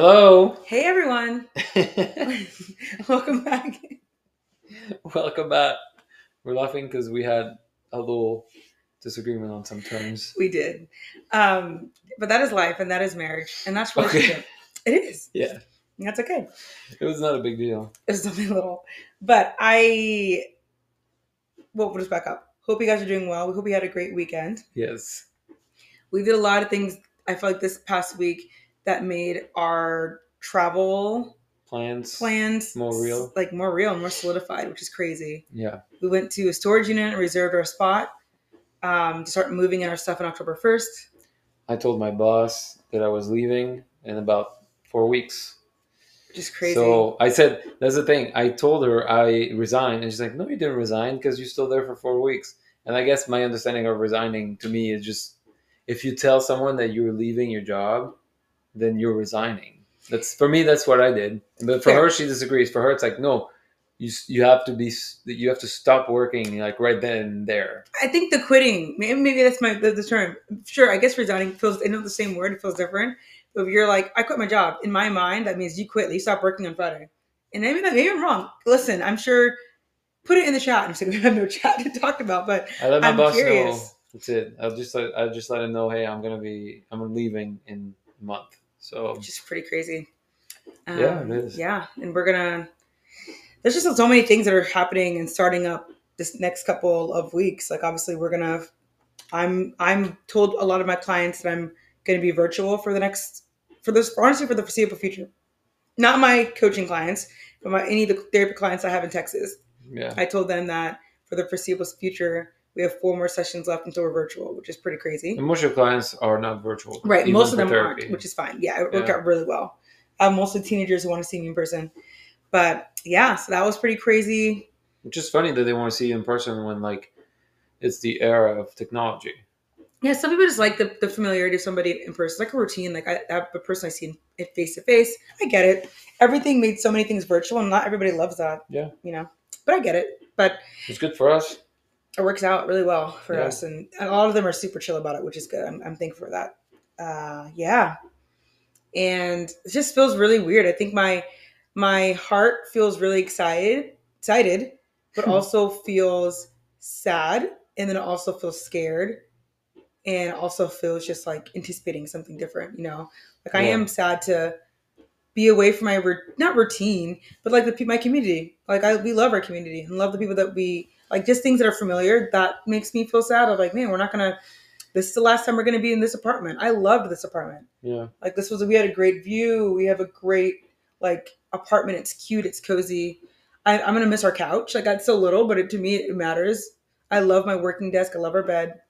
Hello. Hey everyone, welcome back. Welcome back. We're laughing because we had a little disagreement on some terms. We did, um, but that is life, and that is marriage, and that's Okay. relationship. It is. Yeah, And That's okay. it was not a big deal. It's something little, but I. Well, we'll just back up. Hope you guys are doing well. We hope you had a great weekend. Yes. We did a lot of things. I feel like this past week that made our travel Plans. plans More real. like more real, and more solidified, which is crazy. Yeah. We went to a storage unit and reserved our spot um, to start moving in our stuff on October 1st. I told my boss that I was leaving in about four weeks. Which is crazy. So I said, that's the thing. I told her I resigned, and she's like, no, you didn't resign because you're still there for four weeks. And I guess my understanding of resigning to me is just if you tell someone that you're leaving your job, then you're resigning. That's for me. That's what I did. But for Fair. her, she disagrees. For her, it's like no, you you have to be you have to stop working like right then and there. I think the quitting, maybe, maybe that's my the, the term. Sure, I guess resigning feels, I know the same word, it feels different. But if you're like, I quit my job, in my mind, that means you quit, you stop working on Friday. And maybe, that, maybe I'm wrong. Listen, I'm sure, put it in the chat. I'm saying we have no chat to talk about, but I let my I'm boss know. That's it. I'll just let I just let him know. Hey, I'm gonna be I'm leaving in a month. So which is pretty crazy. Yeah, it um, is. Yeah, and we're gonna. There's just so many things that are happening and starting up this next couple of weeks. Like obviously, we're gonna. I'm I'm told a lot of my clients that I'm going to be virtual for the next for this honestly for the foreseeable future. Not my coaching clients, but my any of the therapy clients I have in Texas. yeah. I told them that for the foreseeable future, we have four more sessions left until we're virtual, which is pretty crazy. And most of your clients are not virtual. Right. most of them therapy. aren't, which is fine. Yeah, it worked Yeah. out really well. Um, mostly teenagers who want to see me in person. But yeah, so that was pretty crazy. Which is funny that they want to see you in person when like it's the era of technology. Yeah, some people just like the, the familiarity of somebody in person, like a routine. Like I have a person I see in face to face. I get it. Everything made so many things virtual, and not everybody loves that. Yeah. You know, but I get it. But It's good for us. It works out really well for Yeah. us, and, and a lot of them are super chill about it, which is good. I'm, I'm thankful for that. Uh, yeah, and it just feels really weird. I think my my heart feels really excited, excited, but also feels sad, and then it also feels scared, and also feels just like anticipating something different. You know, like I am sad to be away from my not routine, but like the my community. Like I we love our community and love the people that we like. Just things that are familiar that makes me feel sad. Of like, man, we're not gonna. This is the last time we're gonna be in this apartment. I loved this apartment. Yeah. Like this was we had a great view. We have a great like apartment. It's cute. It's cozy. I, I'm gonna miss our couch. Like that's so little, but it, to me it matters. I love my working desk. I love our bed.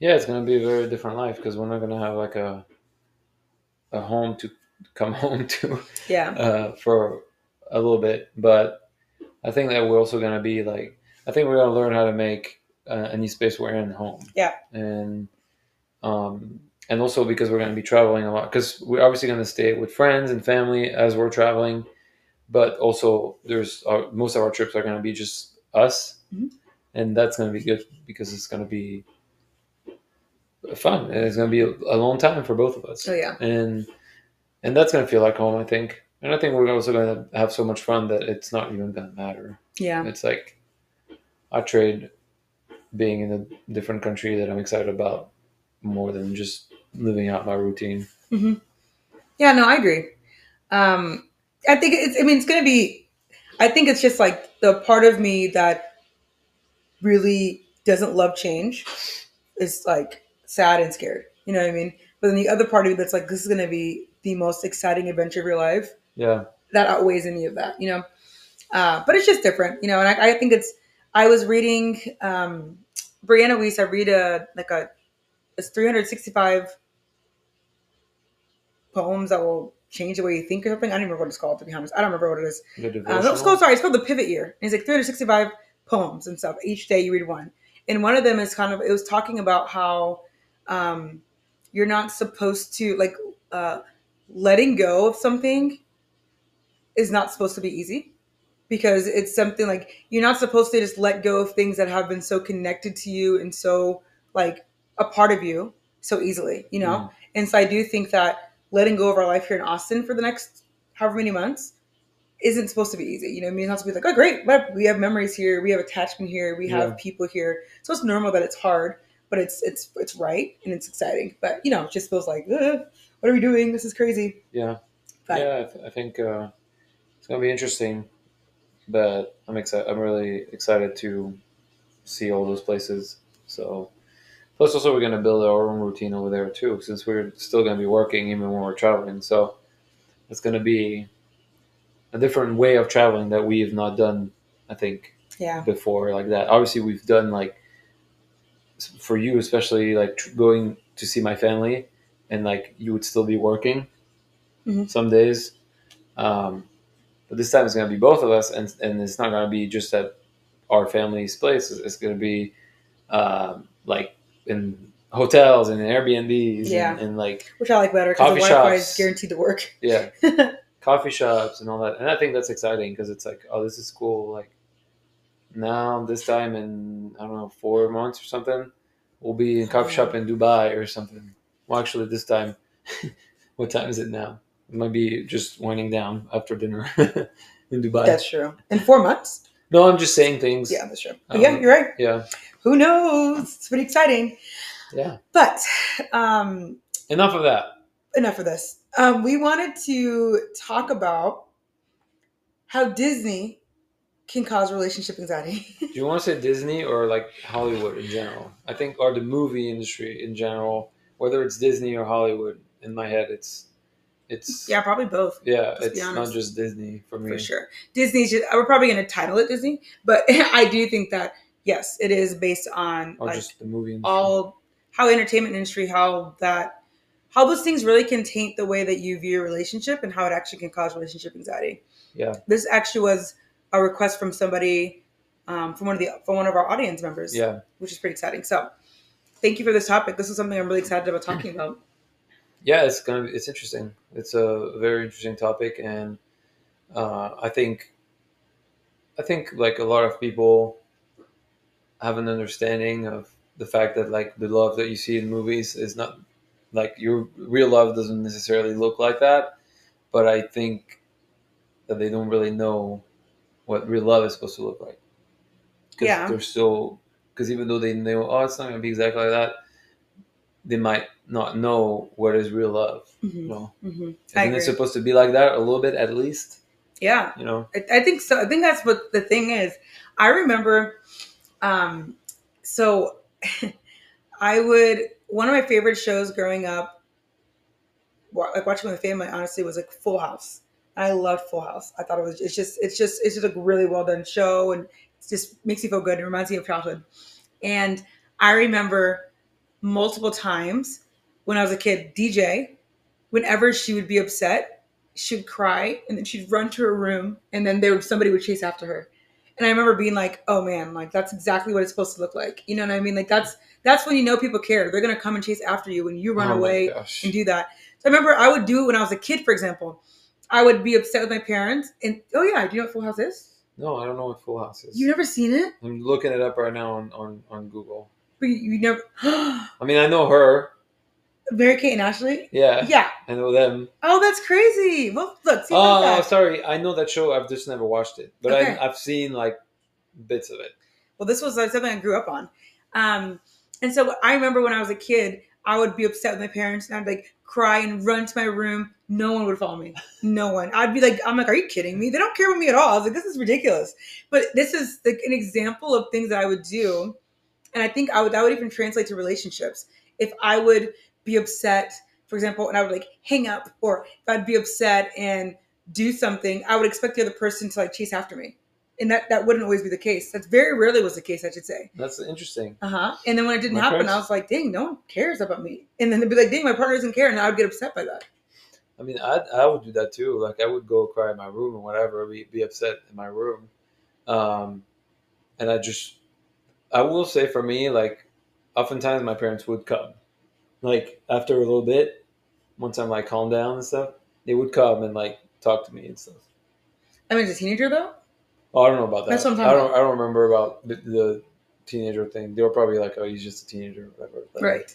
Yeah, it's gonna be a very different life because we're not gonna have like a a home to come home to Yeah. uh, for a little bit. But I think that we're also gonna be like I think we're gonna learn how to make uh, any space we're in home. Yeah. And um and also because we're gonna be traveling a lot because we're obviously gonna stay with friends and family as we're traveling, but also there's our, most of our trips are gonna be just us, Mhm. and that's gonna be good because it's gonna be fun and it's gonna be a, a long time for both of us Oh yeah. and and that's gonna feel like home i think and i think we're also gonna have so much fun that it's not even gonna matter Yeah. it's like i trade being in a different country that i'm excited about more than just living out my routine hmm Yeah, no, I agree. Um, I think it's. I mean, it's gonna be. I think it's just like the part of me that really doesn't love change is like sad and scared. You know what I mean? But then the other part of me that's like, this is gonna be the most exciting adventure of your life. yeah That outweighs any of that. You know. Uh, but it's just different. You know, and I, I think it's. I was reading um, Brianna Wiest. I read a like a. It's 365 poems that will change the way you think or something. I don't remember what it's called to be honest. I don't remember what it is. Uh, no, it's called sorry, it's called the Pivot Year. And it's like 365 poems and stuff. Each day you read one, and one of them is kind of it was talking about how um, you're not supposed to like uh, letting go of something is not supposed to be easy because it's something like you're not supposed to just let go of things that have been so connected to you and so like a part of you so easily, you know. Mm. And so I do think that letting go of our life here in Austin for the next however many months isn't supposed to be easy. You know, I mean, it's not supposed to be like, oh, great, but we have memories here, we have attachment here, we have Yeah. people here. So it's normal that it's hard, but it's it's it's right and it's exciting. But you know, it just feels like, what are we doing? This is crazy. Yeah. But yeah, I, th- I think uh, it's gonna be interesting, but I'm excited. I'm really excited to see all those places. So, plus also we're gonna build our own routine over there too, since we're still gonna be working even when we're traveling. So, it's gonna be a different way of traveling that we have not done. I think yeah, before like that. Obviously, we've done like for you, especially like tr- going to see my family, and like you would still be working Mhm. some days. Um, but this time it's gonna be both of us, and and it's not gonna be just at our family's place. It's, it's gonna be um, like in hotels and in Airbnbs, Yeah. and, and like which I like better because the Coffee Wi-Fi shops. is guaranteed to work. yeah, coffee shops and all that. And I think that's exciting because it's like, oh, this is cool. Like now, this time in I don't know four months or something, we'll be in a coffee shop in Dubai or something. Well, actually, this time, what time is it now? Might be just winding down after dinner in Dubai. That's true. In four months. no, I'm just saying things. Yeah, that's true. Um, yeah, you're right. yeah, Who knows? It's pretty exciting. yeah. But um, Enough of that. enough of this. Um, we wanted to talk about how Disney can cause relationship anxiety. Do you want to say Disney or like Hollywood in general? I think, or the movie industry in general, whether it's Disney or Hollywood. In my head, it's, it's yeah, probably both. yeah, it's not just Disney for me. for sure. Disney's just, we're probably going to title it Disney, but I do think that yes, it is based on Or like just the movie industry. all how entertainment industry, how that, how those things really can taint the way that you view a relationship and how it actually can cause relationship anxiety. Yeah. This actually was a request from somebody, um, from one of the from one of our audience members, yeah, which is pretty exciting. So, thank you for this topic. This is something I'm really excited about talking about. Yeah, it's gonna be, it's interesting. It's a very interesting topic, and uh, I think I think like a lot of people have an understanding of the fact that like the love that you see in movies is not like your real love doesn't necessarily look like that, but I think that they don't really know what real love is supposed to look like. 'Cause Yeah. they're still because even though they know oh it's not gonna be exactly like that, they might not know what is real love. You Mhm. know, Mhm. I isn't it supposed to be like that a little bit at least? Yeah, You know, I, I think so. I think that's what the thing is. I remember, um, so I would one of my favorite shows growing up, like watching with my family. Honestly, was like Full House. I loved Full House. I thought it was. It's just. It's just. It's just a really well done show, and it just makes you feel good. It reminds me of childhood. And I remember multiple times when I was a kid, DJ, whenever she would be upset, she would cry and then she'd run to her room and then there somebody would chase after her. And I remember being like, "Oh man, like that's exactly what it's supposed to look like." You know what I mean? Like that's that's when you know people care. They're gonna come and chase after you when you run Oh away gosh. and do that. So I remember I would do it when I was a kid, for example. I would be upset with my parents, and oh yeah, do you know what Full House is? No, I don't know what Full House is. You never seen it, I'm looking it up right now on, on, on Google. but you, you never. I mean, I know her. Mary Kate and Ashley. Yeah, Yeah. I know them. Oh, that's crazy. Well, look. See, Oh, sorry. I know that show. I've just never watched it, but Okay. I, I've seen like bits of it. Well, this was something I grew up on. Um, and so I remember when I was a kid, I would be upset with my parents and I'd like cry and run to my room. No one would follow me. No one. I'd be like, I'm like, are you kidding me? They don't care about me at all. I was like, this is ridiculous. But this is like an example of things that I would do. And I think I would that would even translate to relationships. If I would be upset, for example, and I would like hang up, or if I'd be upset and do something, I would expect the other person to like chase after me. And that, that wouldn't always be the case. That's very rarely was the case, I should say. That's interesting. Uh huh. And then when it didn't My happen, parents- I was like, dang, no one cares about me. And then they'd be like, dang, my partner doesn't care. And I would get upset by that. I mean, I I would do that too. Like I would go cry in my room or whatever, be be upset in my room, um, and I just I will say for me, like oftentimes my parents would come, like after a little bit, once I'm like calmed down and stuff, they would come and like talk to me and stuff. I mean, as a teenager, though, Oh, I don't know about that. That's what I'm I don't I don't remember about the, the teenager thing. They were probably like, oh, he's just a teenager or whatever. Like, right.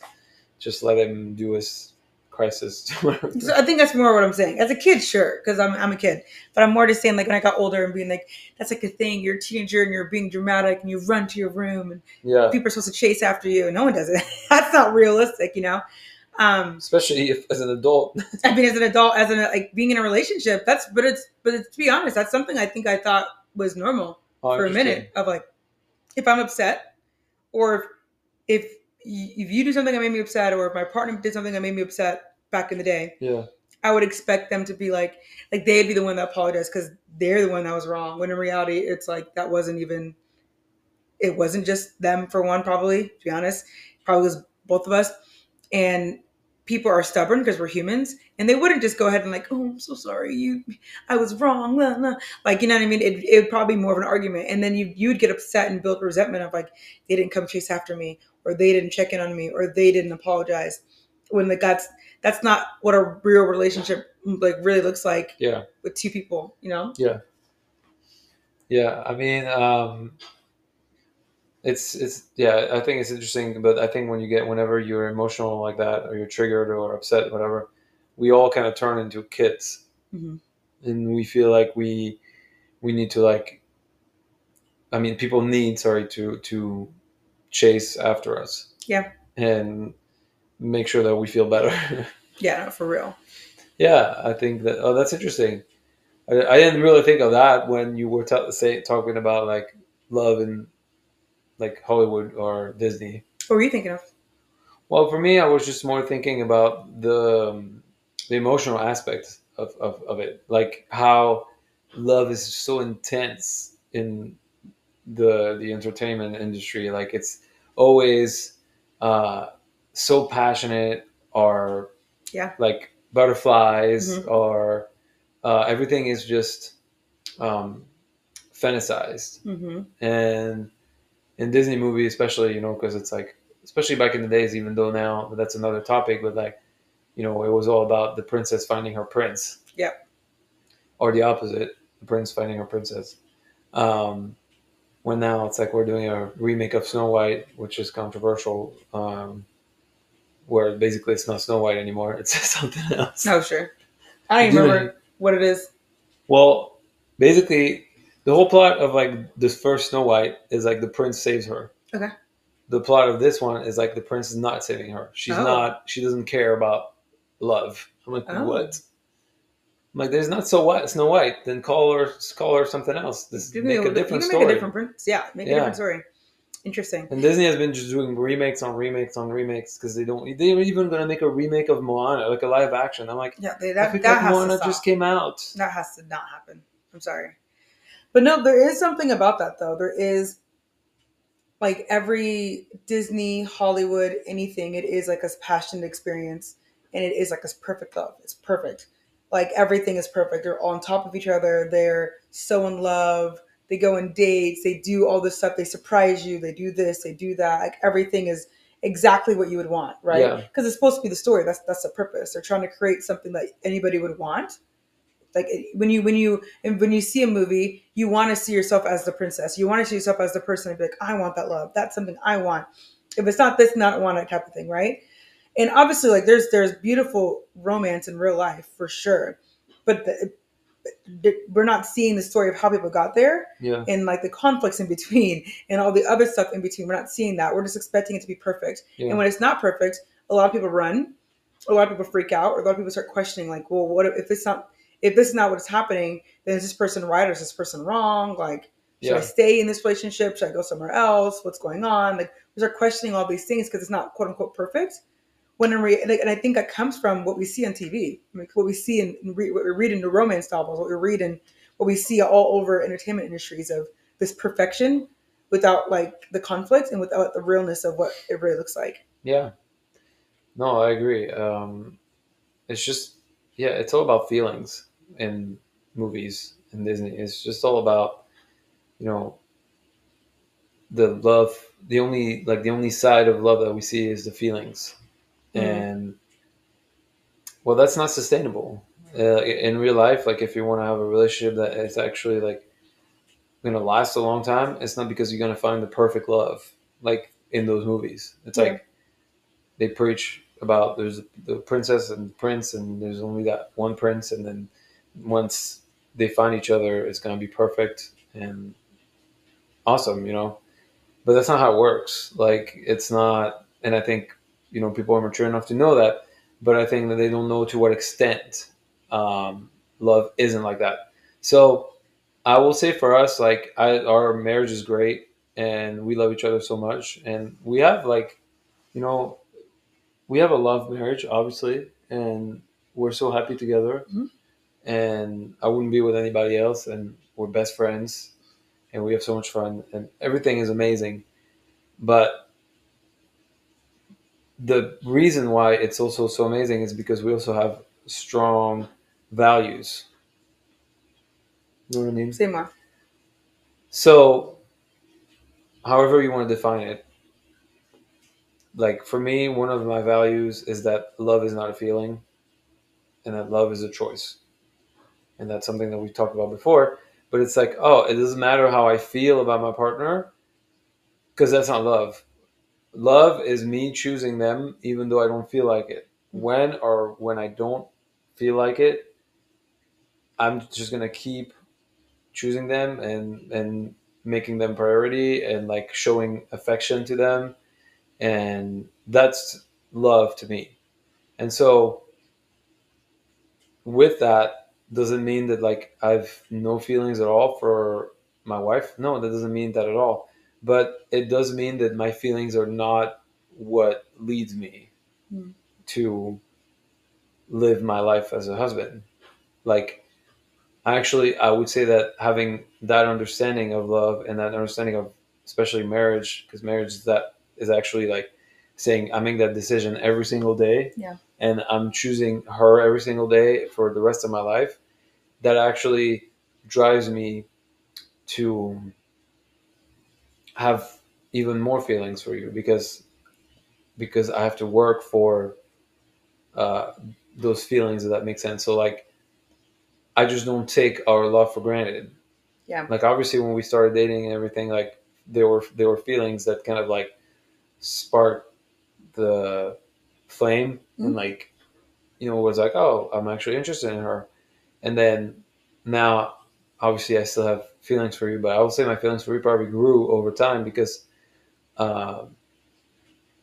Just let him do his crisis. So I think that's more what I'm saying. As a kid, sure, because I'm I'm a kid. But I'm more just saying like when I got older and being like, that's like a thing. You're a teenager and you're being dramatic and you run to your room and yeah, people are supposed to chase after you and no one does it. that's not realistic, you know. Um, especially if as an adult. I mean, as an adult, as an like being in a relationship, that's but it's but it's, to be honest, that's something I think I thought was normal Oh, for a minute of like if I'm upset or if if if you do something that made me upset or if my partner did something that made me upset back in the day, Yeah, I would expect them to be like like they'd be the one that apologized because they're the one that was wrong. When in reality, it's like that wasn't even. It wasn't just them for one, probably to be honest. Probably was both of us, and people are stubborn because we're humans, and they wouldn't just go ahead and like, oh, I'm so sorry, you, I was wrong, blah, blah." like you know what I mean. It it would probably be more of an argument, and then you you'd get upset and build resentment of like they didn't come chase after me, or they didn't check in on me, or they didn't apologize. When like that's that's not what a real relationship like really looks like yeah, with two people, you know? yeah. Yeah. I mean, um, it's it's yeah. I think it's interesting, but I think when you get whenever you're emotional like that, or you're triggered or upset, whatever, we all kind of turn into kids, hmm and we feel like we we need to like. I mean, people need sorry to to chase after us. Yeah. And make sure that we feel better. Yeah, no, for real. Yeah, I think that. Oh, that's interesting. I, I didn't really think of that when you were ta say, talking about like love and like Hollywood or Disney. What were you thinking of? Well, for me, I was just more thinking about the um, the emotional aspect of, of, of it, like how love is so intense in the the entertainment industry. Like it's always uh, so passionate, or Yeah. like butterflies, Mhm. or uh, everything is just um, fantasized hmm and in Disney movie especially you know because it's like especially back in the days even though now that's another topic but like you know it was all about the princess finding her prince Yep. or the opposite the prince finding her princess um, when now it's like we're doing a remake of Snow White which is controversial um, where basically it's not Snow White anymore it's something else No, sure. I don't even remember what it is. Well, basically, the whole plot of like this first Snow White is like the prince saves her. Okay. The plot of this one is like the prince is not saving her. She's Oh. not. She doesn't care about love. I'm like, Oh. what? I'm like, there's not so what Snow White. Then call her, call her something else. This me make a different you can story. make a different print. Yeah, make a different story. Interesting. and Disney has been just doing remakes on remakes on remakes because they don't. They're even gonna make a remake of Moana, like a live action. I'm like, Yeah, they, that, that like has Moana to stop. just came out. that has to not happen. I'm sorry. But no, there is something about that though. There is like every Disney, Hollywood, anything, it is like a passionate experience and it is like this perfect love. It's perfect. Like everything is perfect. They're on top of each other. They're so in love. They go on dates. They do all this stuff. They surprise you. They do this. They do that. Like everything is exactly what you would want, right? Yeah. Because it's supposed to be the story. That's that's the purpose. They're trying to create something that anybody would want. Like when you when you and when you see a movie, you want to see yourself as the princess. You want to see yourself as the person and be like, I want that love. That's something I want. If it's not this, not want it type of thing, right? And obviously, like there's there's beautiful romance in real life for sure, but the, we're not seeing the story of how people got there Yeah, and like the conflicts in between and all the other stuff in between. We're not seeing that. We're just expecting it to be perfect. yeah, And when it's not perfect, a lot of people run, a lot of people freak out, or a lot of people start questioning, like, well, what if it's not if this is not what's happening, then is this person right or is this person wrong? Like, should I stay in this relationship? Should I go somewhere else? What's going on? Like, we start questioning all these things because it's not quote unquote perfect. When in re- and I think that comes from what we see on TV, like what we see in, in re- what we read in the romance novels, what we read in what we see all over entertainment industries of this perfection without like the conflict and without the realness of what it really looks like. yeah. No, I agree. Um, it's just yeah, it's all about feelings in movies and Disney. It's just all about you know the love. The only like the only side of love that we see is the feelings, Mhm. and well, that's not sustainable uh, in real life. Like if you want to have a relationship that is actually like going to last a long time, it's not because you're going to find the perfect love like in those movies. It's Yeah. like they preach about there's the princess and the prince, and there's only that one prince, and then once they find each other, it's gonna be perfect and awesome, you know. But that's not how it works. Like it's not, and I think you know people are mature enough to know that, but I think that they don't know to what extent um, love isn't like that. So I will say for us, like I, our marriage is great, and we love each other so much, and we have like, you know, we have a love marriage, obviously, and we're so happy together. Mhm. And I wouldn't be with anybody else, and we're best friends, and we have so much fun, and everything is amazing. But the reason why it's also so amazing is because we also have strong values. You know what I mean? Say more. So, however you want to define it, like for me, one of my values is that love is not a feeling and that love is a choice. And that's something that we've talked about before. But it's like, oh, it doesn't matter how I feel about my partner because that's not love. Love is me choosing them even though I don't feel like it. When or when I don't feel like it, I'm just to keep choosing them and and making them priority and like showing affection to them. And that's love to me. And so with that doesn't mean that like i've no feelings at all for my wife? No that doesn't mean that at all but it does mean that my feelings are not what leads me Hmm. to live my life as a husband like actually i would say that having that understanding of love and that understanding of especially marriage because marriage is that is actually like saying i make that decision every single day Yeah. and i'm choosing her every single day for the rest of my life that actually drives me to have even more feelings for you because because i have to work for uh, those feelings if that makes sense so like I just don't take our love for granted. Yeah. Like obviously when we started dating and everything, like there were there were feelings that kind of like sparked the flame and Mhm. like you know was like, oh, I'm actually interested in her. And then now obviously I still have feelings for you, but I will say my feelings for you probably grew over time because um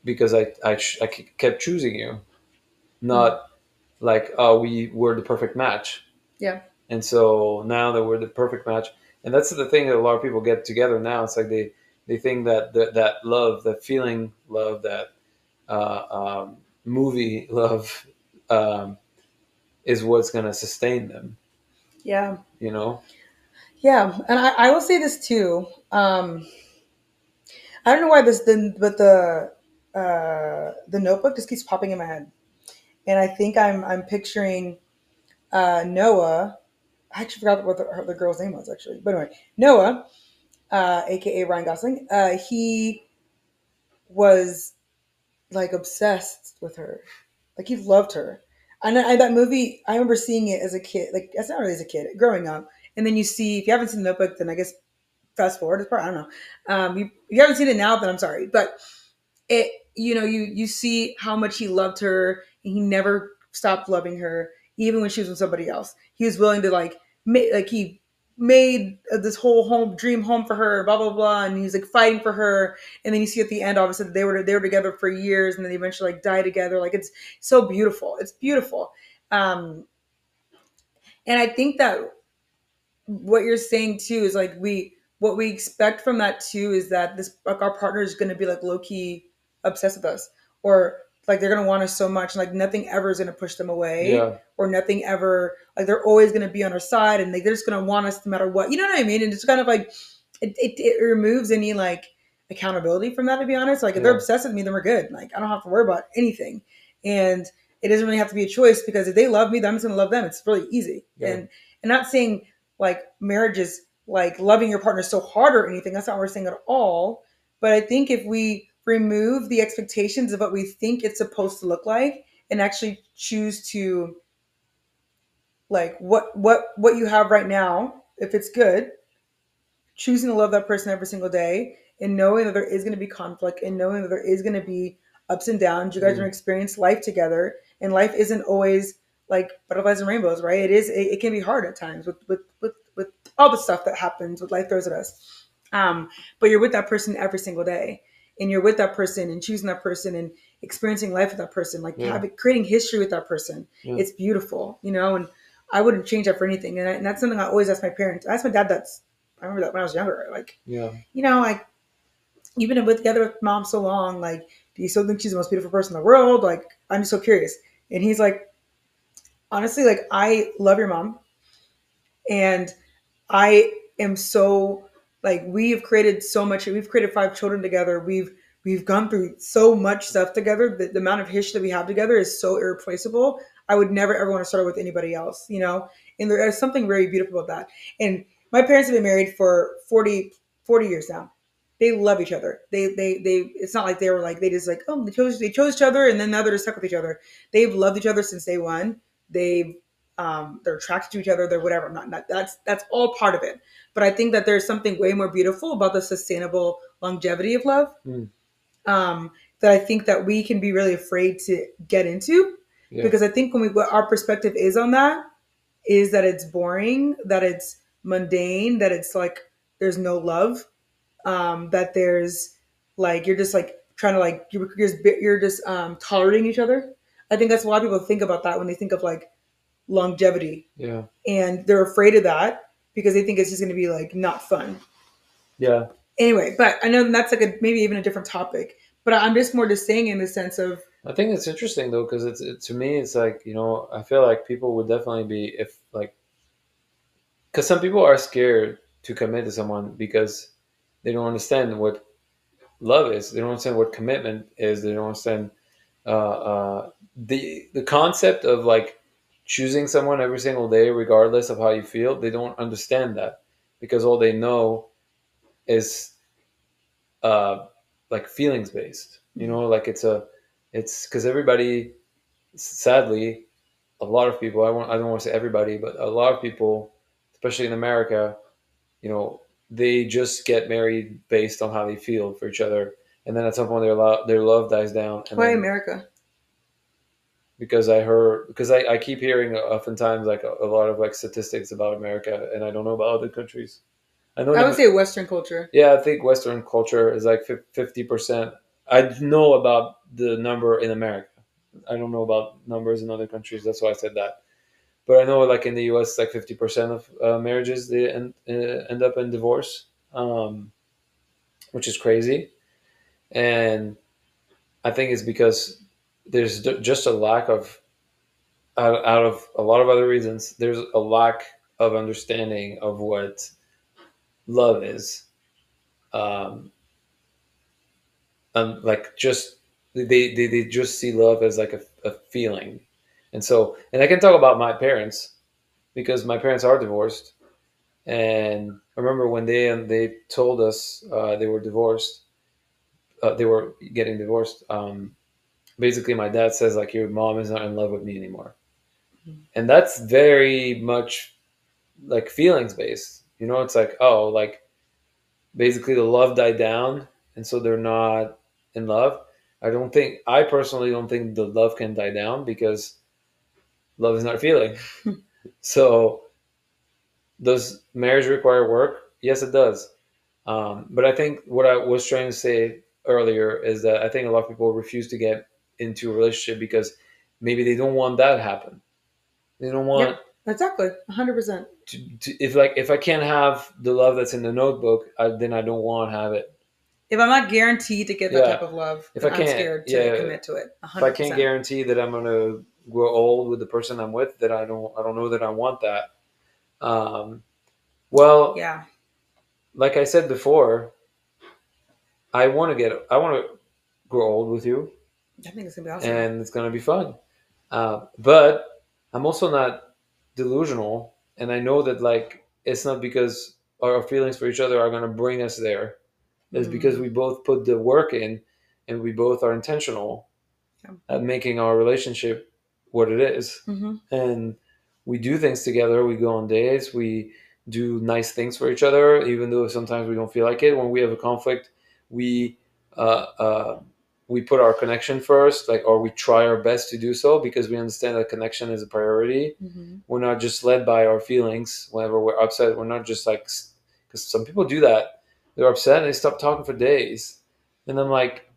because I I, I kept choosing you, not like oh we were the perfect match. Yeah. And so now that we're the perfect match, and that's the thing that a lot of people get together now. It's like they they think that that, that love, that feeling love, that uh, um, movie love, um, is what's going to sustain them. Yeah. You know? Yeah, and I, I will say this too. Um, I don't know why this the but the uh, the Notebook just keeps popping in my head, and I think I'm I'm picturing uh, Noah. I actually forgot what the, the girl's name was actually, but anyway, Noah, uh, aka Ryan Gosling. Uh, he was like obsessed with her, like he loved her. And I, that movie, I remember seeing it as a kid. Like, that's not really as a kid, growing up. And then you see, if you haven't seen the Notebook, then I guess fast forward. It's probably I don't know. Um, you, you haven't seen it now, then I'm sorry. But it, you know, you you see how much he loved her, and he never stopped loving her, even when she was with somebody else. He was willing to like, make, like he made this whole home dream home for her, blah blah blah, and he's like fighting for her. And then you see at the end, obviously, they were they were together for years, and then they eventually like die together. Like it's so beautiful. It's beautiful. Um, and I think that what you're saying too is like we what we expect from that too is that this like our partner is going to be like low key obsessed with us or like they're going to want us so much like nothing ever is going to push them away Yeah. or nothing ever like they're always going to be on our side and like, they're just going to want us no matter what. You know what i mean? And it's kind of like it, it, it removes any like accountability from that to be honest. Like if they're obsessed with me then we're good. Like i don't have to worry about anything. And it doesn't really have to be a choice because if they love me then i'm just going to love them. It's really easy. Yeah. and and not saying like marriage is like loving your partner so hard or anything that's not what we're saying at all but i think if we remove the expectations of what we think it's supposed to look like and actually choose to like what what what you have right now if it's good choosing to love that person every single day and knowing that there is going to be conflict and knowing that there is going to be ups and downs. You guys Mm. are gonna experience life together, and life isn't always like butterflies and rainbows, right? It is. It, it can be hard at times with with with with all the stuff that happens, what life throws at us. Um, but you're with that person every single day, and you're with that person and choosing that person and experiencing life with that person, like Yeah. having creating history with that person. Yeah. It's beautiful, you know. And I wouldn't change that for anything. And, I, and that's something I always ask my parents. I asked my dad. That's I remember that when I was younger. Like Yeah. you know, like you've been with together with mom so long, like, do you still think she's the most beautiful person in the world? Like, I'm just so curious. And he's like, honestly, like, I love your mom. And I am so like we've created so much we've created five children together. We've we've gone through so much stuff together. The, the amount of history that we have together is so irreplaceable. I would never ever want to start with anybody else, you know? And there is something very beautiful about that. And my parents have been married for 40, 40 years now. They love each other. They they they it's not like they were like they just like, oh they chose they chose each other and then now they're stuck with each other. They've loved each other since day one. They've um, they're attracted to each other. They're whatever. Not, not that's that's all part of it. But I think that there's something way more beautiful about the sustainable longevity of love. Mm. Um, that I think that we can be really afraid to get into Yeah. because I think when we what our perspective is on that is that it's boring, that it's mundane, that it's like there's no love, um, that there's like you're just like trying to like you're, you're just you're just um, tolerating each other. I think that's of people think about that when they think of like longevity, Yeah. and they're afraid of that because they think it's just going to be like not fun. Yeah. Anyway, but I know that's like a maybe even a different topic. But I'm just more just saying in the sense of I think it's interesting though, because it's it, to me, it's like you know, I feel like people would definitely be if like, because some people are scared to commit to someone because they don't understand what love is. They don't understand what commitment is. They don't understand uh, uh, the the concept of like choosing someone every single day, regardless of how you feel. They don't understand that because all they know is uh, like feelings based. You know, like it's a it's because everybody sadly a lot of people i want i don't want to say everybody but a lot of people especially in america you know they just get married based on how they feel for each other and then at some point their love their love dies down and why then- America? because i heard because i, I keep hearing oftentimes like a, a lot of like statistics about america and i don't know about other countries i know I would say Western culture. yeah, I think Western culture is like fifty percent. I know about the number in America. I don't know about numbers in other countries. That's why I said that. But I know, like in the U.S., like fifty percent of uh, marriages they end, uh, end up in divorce, um, which is crazy. And I think it's because there's just a lack of, out, out of a lot of other reasons, there's a lack of understanding of what love is. Um and like just they, they they just see love as like a, a feeling. And so and i can talk about my parents because my parents are divorced. And i remember when they and they told us uh, they were divorced uh, they were getting divorced um basically my dad says like your mom is not in love with me anymore. And that's very much like feelings based. You know it's like oh like basically the love died down and so they're not in love. I don't think i personally don't think the love can die down because love is not a feeling. So does marriage require work? Yes it does. Um, but i think what i was trying to say earlier is that i think a lot of people refuse to get into a relationship because maybe they don't want that to happen they don't want Yep. Exactly, 100. percent if like if I can't have the love that's in the notebook, I, then I don't want to have it. If I'm not guaranteed to get that Yeah. type of love, If I I'm can't, scared to yeah. commit to it. 100%. If I can't guarantee that I'm gonna grow old with the person I'm with, that I don't I don't know that I want that. Um, well, yeah, like I said before, I want to get I want to grow old with you, I think it's gonna be awesome. and it's gonna be fun. Uh, but I'm also not delusional, and I know that like it's not because our feelings for each other are gonna bring us there. It's Mm. because we both put the work in, and we both are intentional Yeah. at making our relationship what it is, Mhm. and we do things together. We go on dates. We do nice things for each other, even though sometimes we don't feel like it. When we have a conflict, we uh, uh, we put our connection first, like, or we try our best to do so because we understand that connection is a priority. Mhm. We're not just led by our feelings whenever we're upset. We're not just like, because some people do that. They're upset and they stop talking for days. And I'm like,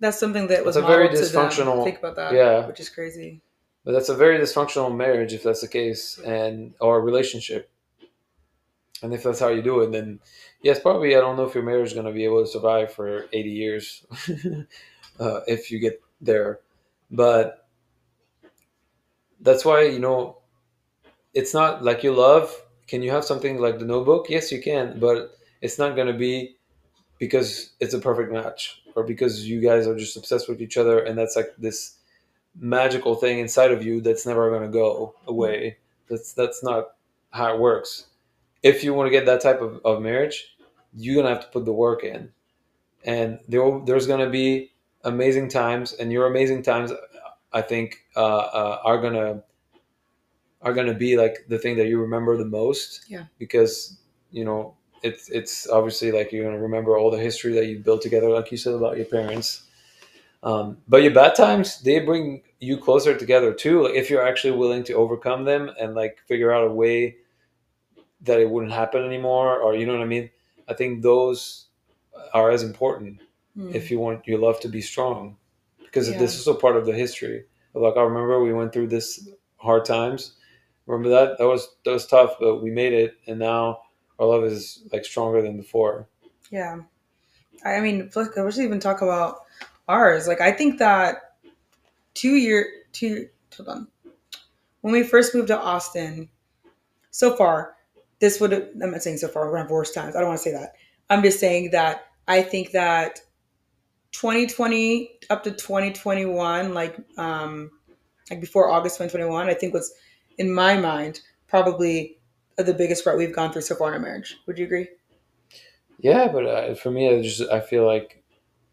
That's something that was a very modeled to them. dysfunctional- Think about that. yeah. which is crazy. but that's a very dysfunctional marriage if that's the case, and or relationship. And if that's how you do it, then yes, probably I don't know if your marriage is going to be able to survive for 80 years uh, if you get there. But that's why, you know, it's not like you love. Can you have something like the notebook? Yes, you can, but it's not going to be because it's a perfect match or because you guys are just obsessed with each other and that's like this magical thing inside of you that's never going to go away. That's that's not how it works. If you want to get that type of, of marriage, you're going to have to put the work in. And there, there's going to be amazing times and your amazing times I think uh, uh, are going to are to be like the thing that you remember the most Yeah. because you know it's it's obviously like you're going to remember all the history that you built together like you said about your parents um, but your bad times they bring you closer together too like if you're actually willing to overcome them and like figure out a way that it wouldn't happen anymore or you know what i mean i think those are as important Hmm. if you want your love to be strong because Yeah. this is a part of the history like i remember we went through this hard times remember that that was that was tough but we made it and now our love is like stronger than before Yeah. I mean, look, let's even talk about ours. Like, I think that two year, two, hold on. When we first moved to Austin, so far, this would have, I'm not saying so far, we're to have worse times. I don't want to say that. I'm just saying that I think that 2020 up to 2021, like, um, like before August 2021, I think was, in my mind, probably the biggest part we've gone through so far in our marriage. Would you agree? yeah but uh, for me i just i feel like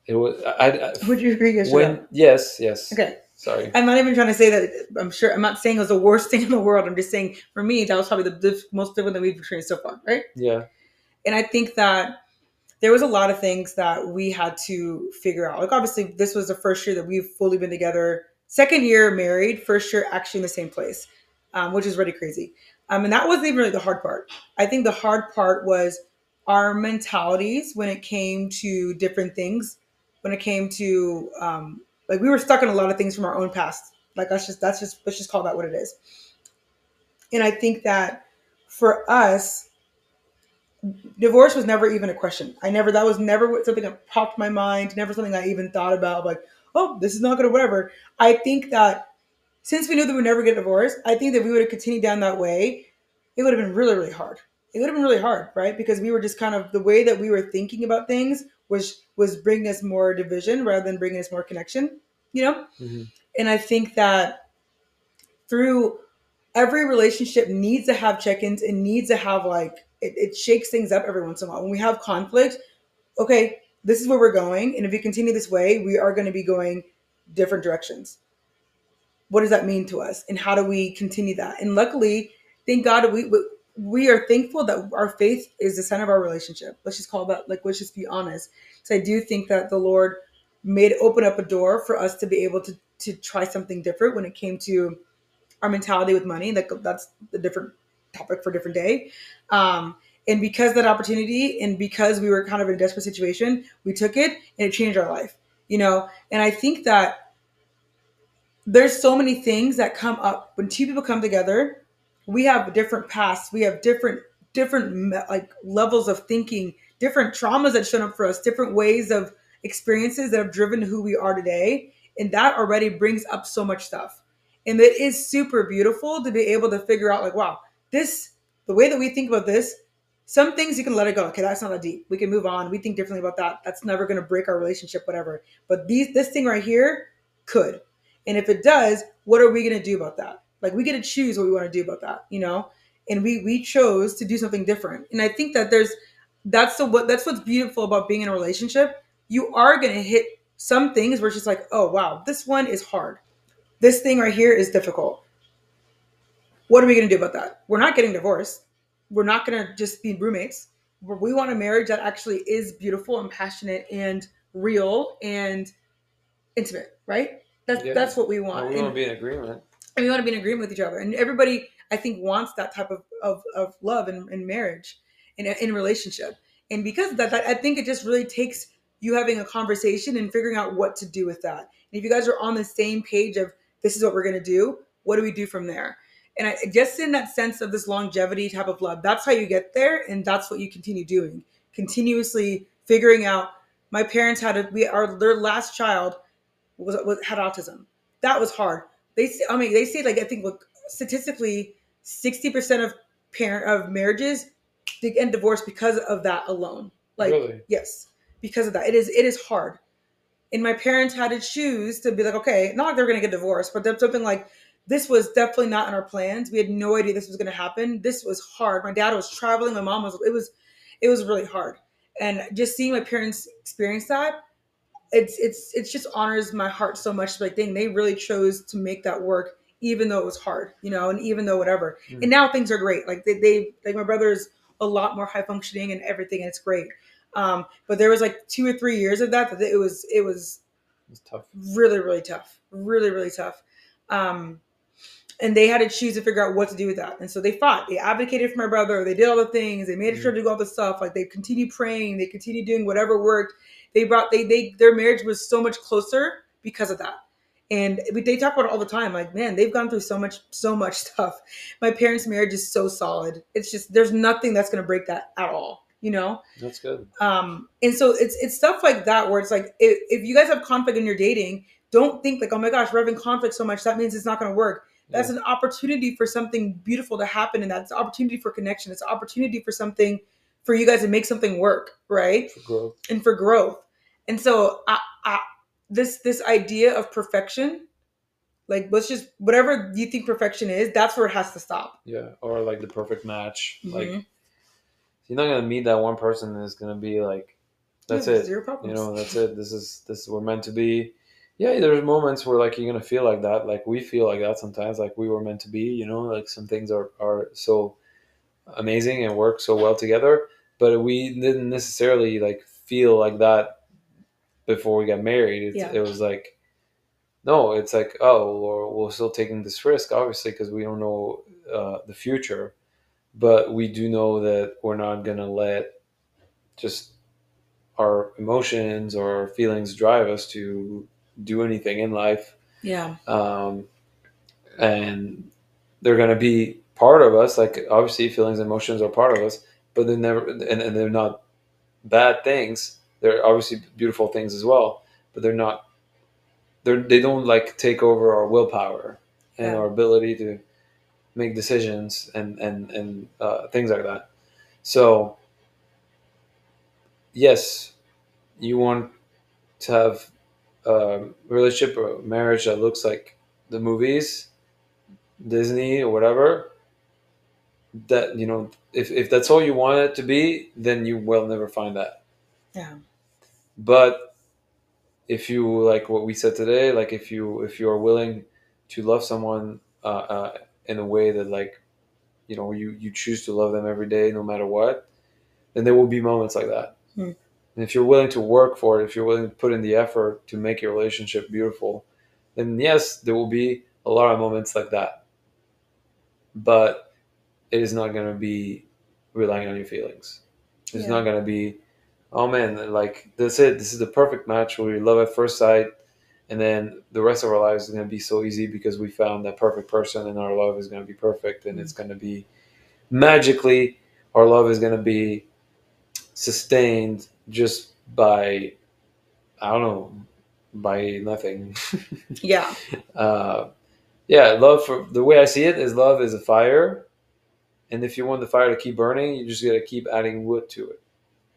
it was i, I Would you agree? Yes when yes yes Okay. Sorry I'm not even trying to say that. I'm sure. I'm not saying it was the worst thing in the world. I'm just saying for me that was probably the most difficult that we've experienced so far, right? yeah And I think that there was a lot of things that we had to figure out. Like obviously, this was the first year that we've fully been together. Second year married, first year actually in the same place, um, which is really crazy. Um, and that wasn't even really the hard part. I think the hard part was our mentalities when it came to different things. When it came to um, like we were stuck in a lot of things from our own past. Like that's just that's just let's just call that what it is. And I think that for us, divorce was never even a question. I never that was never something that popped my mind. Never something I even thought about. Like, oh, this is not gonna whatever. I think that since we knew that we would never get divorced, I think that we would have continued down that way. It would have been really really hard. It would have been really hard, right? Because we were just kind of the way that we were thinking about things was was bringing us more division rather than bringing us more connection. You know. Mhm. And I think that through every relationship needs to have check-ins and needs to have like it, it shakes things up every once in a while. When we have conflict, okay, this is where we're going, and if we continue this way, we are going to be going different directions. What does that mean to us, and how do we continue that? And luckily, thank God, we we, we are thankful that our faith is the center of our relationship. Let's just call that like let's just be honest. So I do think that the Lord made open up a door for us to be able to to try something different when it came to our mentality with money. Like that's a different topic for a different day. Um, and because that opportunity, and because we were kind of in a desperate situation, we took it and it changed our life. You know, and I think that there's so many things that come up when two people come together. We have different pasts. We have different different like levels of thinking, different traumas that shown up for us, different ways of experiences that have driven who we are today, and that already brings up so much stuff. And it is super beautiful to be able to figure out like, wow, this the way that we think about this. Some things you can let it go. Okay, that's not that deep. We can move on. We think differently about that. That's never going to break our relationship, whatever. But these, this thing right here could. And if it does, what are we going to do about that? Like we get to choose what we want to do about that, you know? And we we chose to do something different. And I think that there's that's the what that's what's beautiful about being in a relationship. You are going to hit some things where it's just like, "Oh, wow, this one is hard. This thing right here is difficult." What are we going to do about that? We're not getting divorced. We're not going to just be roommates. We want a marriage that actually is beautiful and passionate and real and intimate, right? That's Yeah. that's what we Well, want. we want to be in agreement. And we want to be in agreement with each other. And everybody, I think, wants that type of, of, of love in, in marriage, in a, in relationship. And because that, that, I think it just really takes you having a conversation and figuring out what to do with that. And if you guys are on the same page of this is what we're going to do, what do we do from there? And I just in that sense of this longevity type of love, that's how you get there, and that's what you continue doing, continuously figuring out. My parents had a we our their last child was, was had autism. That was hard they say, I mean they say like I think look statistically sixty percent of parent of marriages they end divorced because of that alone. Like really? yes, because of that. It is it is hard. And my parents had to choose to be like, okay, not like they're gonna get divorced, but that's something like this was definitely not in our plans. We had no idea this was gonna happen. This was hard. My dad was traveling, my mom was it was it was really hard. And just seeing my parents experience that, it's it's it's just honors my heart so much. Like dang, they really chose to make that work, even though it was hard, you know, and even though whatever. Mm. And now things are great. Like they, they like my brother's a lot more high functioning and everything, and it's great. Um, but there was like two or three years of that that it was it was tough. really really tough, really really tough. Um, and they had to choose to figure out what to do with that. And so they fought. They advocated for my brother. They did all the things. They made sure to do all the stuff. Like they continued praying. They continued doing whatever worked. They brought they they their marriage was so much closer because of that. And they talk about it all the time. Like man, they've gone through so much so much stuff. My parents' marriage is so solid. It's just there's nothing that's gonna break that at all. You know That's good. um and so it's it's stuff like that where it's like if, if you guys have conflict in your dating don't think like oh my gosh we're having conflict so much that means it's not going to work that's Yeah. an opportunity for something beautiful to happen and that's an opportunity for connection it's an opportunity for something for you guys to make something work right for growth. and for growth and so I, I, this this idea of perfection like let's just whatever you think perfection is that's where it has to stop Yeah, or like the perfect match. Like Mhm. you're not gonna meet that one person that's gonna be like, that's Yeah, it. zero problems You know, that's it. This is this is we're meant to be. Yeah, there's moments where like you're gonna feel like that. Like we feel like that sometimes. Like we were meant to be. You know, like some things are are so amazing and work so well together, but we didn't necessarily like feel like that before we got married. It, Yeah. it was like. No, it's like oh, we're, we're still taking this risk, obviously, because we don't know uh, the future, but we do know that we're not gonna let just our emotions or our feelings drive us to do anything in life yeah um, and they're going to be part of us like obviously feelings and emotions are part of us but they're never and, and they're not bad things they're obviously beautiful things as well but they're not they're they don't like take over our willpower and Yeah. our ability to make decisions and and and uh, things like that. So yes you want to have a relationship or marriage that looks like the movies disney or whatever that you know if, if that's all you want it to be then you will never find that. Yeah but if you like what we said today like if you if you are willing to love someone uh, uh, in a way that like you know you you choose to love them every day no matter what then there will be moments like that Hmm. and if you're willing to work for it if you're willing to put in the effort to make your relationship beautiful then yes there will be a lot of moments like that but it is not going to be relying on your feelings it's Yeah. not going to be oh man like that's it. This is the perfect match. Where we love at first sight. And then the rest of our lives is going to be so easy because we found that perfect person and our love is going to be perfect. And it's going to be magically our love is going to be sustained just by i don't know by nothing. Yeah. Uh, yeah love for the way i see it is love is a fire. And if you want the fire to keep burning you just got to keep adding wood to it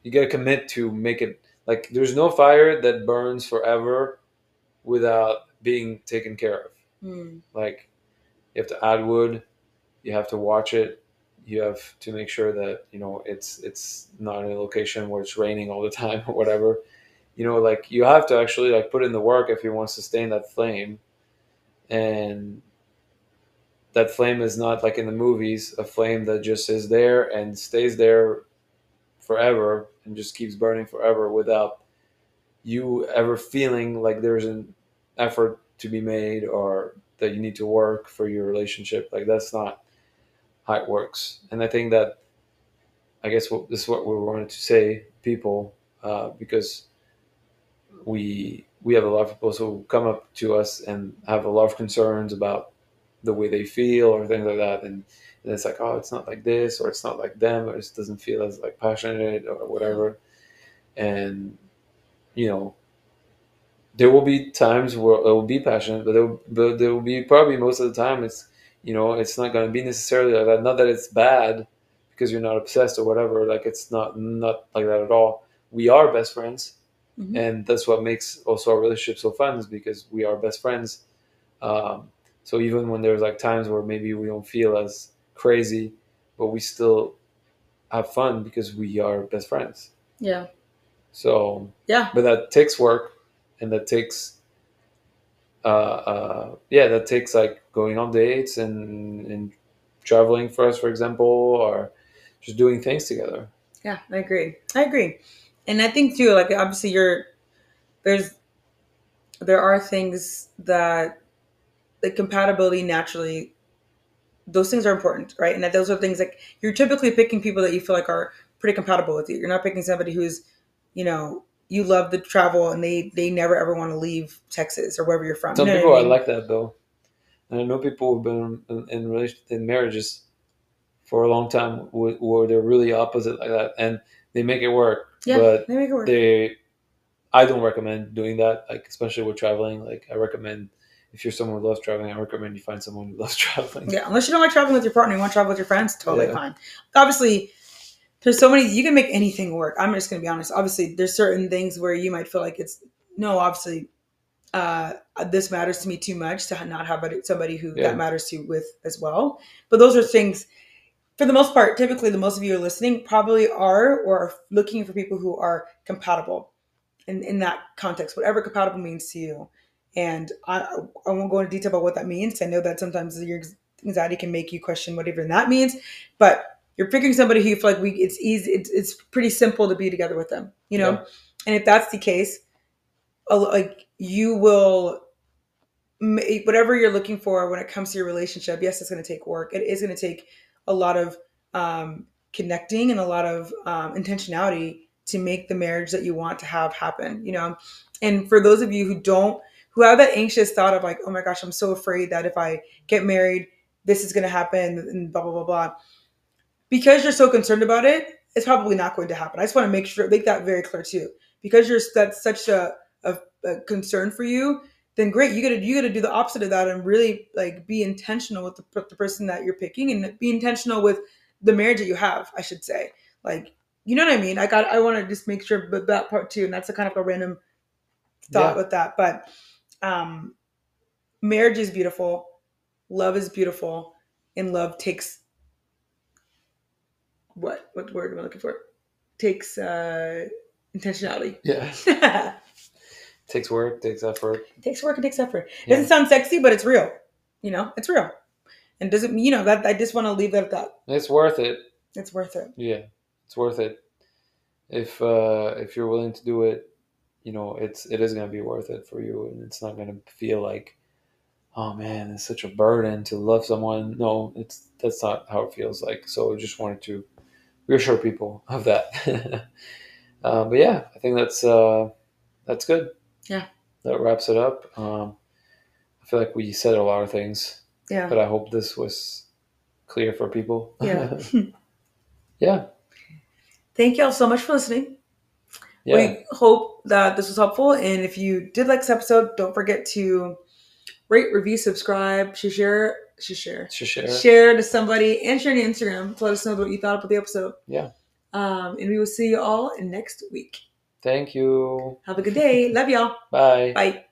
you got to commit to make it like there's no fire that burns forever without being taken care of. Hmm. like you have to add wood you have to watch it you have to make sure that you know it's it's not in a location where it's raining all the time or whatever. You know like you have to actually like put in the work if you want to sustain that flame. And that flame is not like in the movies a flame that just is there and stays there forever and just keeps burning forever without you ever feeling like there's an effort to be made or that you need to work for your relationship. Like that's not how it works. And I think that I guess what, this is what we wanted to say, people, uh, because we we have a lot of people who come up to us and have a lot of concerns about the way they feel or things like that, and, and it's like, oh, it's not like this, or it's not like them, or it doesn't feel as like passionate or whatever, and you know, there will be times where it will be passionate, but there, will, but there will be probably most of the time it's you know it's not going to be necessarily like that. Not that it's bad because you're not obsessed or whatever. Like it's not not like that at all. We are best friends, Mhm. and that's what makes also our relationship so fun is because we are best friends. Um, so even when there's like times where maybe we don't feel as crazy, but we still have fun because we are best friends. Yeah. So Yeah. but that takes work and that takes uh, uh yeah that takes like going on dates and and traveling for us for example or just doing things together Yeah, I agree. I agree. And I think too, like obviously you're there's there are things that the compatibility naturally those things are important, right? And that those are things like you're typically picking people that you feel like are pretty compatible with you. You're not picking somebody who's, you know, you love to travel and they they never ever want to leave Texas or wherever you're from. some You know people what are I like that though and i know people who've been in, in relation in marriages for a long time wh- where they're really opposite like that and they make it work yeah, but they make it work. they i don't recommend doing that like especially with traveling like i recommend if you're someone who loves traveling i recommend you find someone who loves traveling Yeah, unless you don't like traveling with your partner, you want to travel with your friends, totally Yeah. fine. Obviously, there's so many you can make anything work. I'm just gonna be honest. Obviously, there's certain things where you might feel like it's no, obviously, uh, this matters to me too much to not have somebody who Yeah. that matters to with as well. But those are things, for the most part, typically the most of you are listening probably are or are looking for people who are compatible in, in that context, whatever compatible means to you. And I, I won't go into detail about what that means. I know that sometimes your anxiety can make you question whatever that means, but you're picking somebody who you feel like we it's easy, it's, it's pretty simple to be together with them, you know. Yeah. And if that's the case, like you will whatever you're looking for when it comes to your relationship yes it's going to take work it is going to take a lot of um, connecting and a lot of um, intentionality to make the marriage that you want to have happen you know and for those of you who don't who have that anxious thought of like oh my gosh i'm so afraid that if i get married this is going to happen and blah blah blah blah. Because you're so concerned about it it's probably not going to happen. I just want to make sure make that very clear too because you're that's such a, a, a concern for you then great you gotta you gotta do the opposite of that and really like be intentional with the, the person that you're picking and be intentional with the marriage that you have i should say. Like you know what i mean? I got i want to just make sure but that part too and that's a kind of a random thought Yeah. with that but um marriage is beautiful love is beautiful and love takes what what word am i looking for takes uh intentionality yeah takes work takes effort takes work and takes effort. It Yeah. doesn't sound sexy, but it's real. You know, it's real. And doesn't you know that I just want to leave that at that. it's worth it It's worth it. yeah it's worth it if uh if you're willing to do it you know it's it is going to be worth it for you and it's not going to feel like oh man it's such a burden to love someone no it's that's not how it feels like so i just wanted to reassure people of that uh, but yeah i think that's uh that's good Yeah. that wraps it up um i feel like we said a lot of things Yeah. but i hope this was clear for people Yeah. yeah Thank you all so much for listening. Yeah We hope that this was helpful. And if you did like this episode, don't forget to rate, review, subscribe, share, share, share share to somebody, and share on Instagram to let us know what you thought about the episode. Yeah. Um, and we will see you all next week. thank you Have a good day. Love y'all. bye Bye.